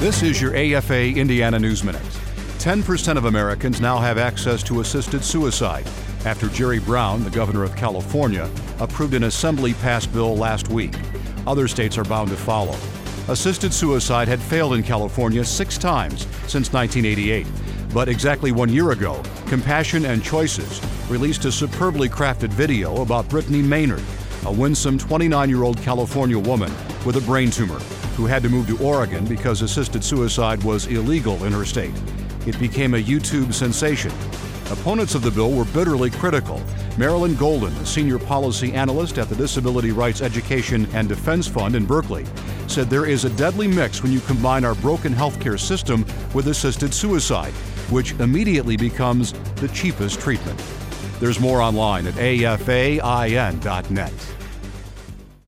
This is your AFA Indiana News Minute. 10% of Americans now have access to assisted suicide after Jerry Brown, the governor of California, approved an assembly passed bill last week. Other states are bound to follow. Assisted suicide had failed in California six times since 1988. But exactly one year ago, Compassion and Choices released a superbly crafted video about Brittany Maynard, a winsome 29 year old California woman with a brain tumor who had to move to Oregon because assisted suicide was illegal in her state. It became a YouTube sensation. Opponents of the bill were bitterly critical. Marilyn Golden, a senior policy analyst at the Disability Rights Education and Defense Fund in Berkeley, said there is a deadly mix when you combine our broken healthcare system with assisted suicide, which immediately becomes the cheapest treatment. There's more online at afain.net.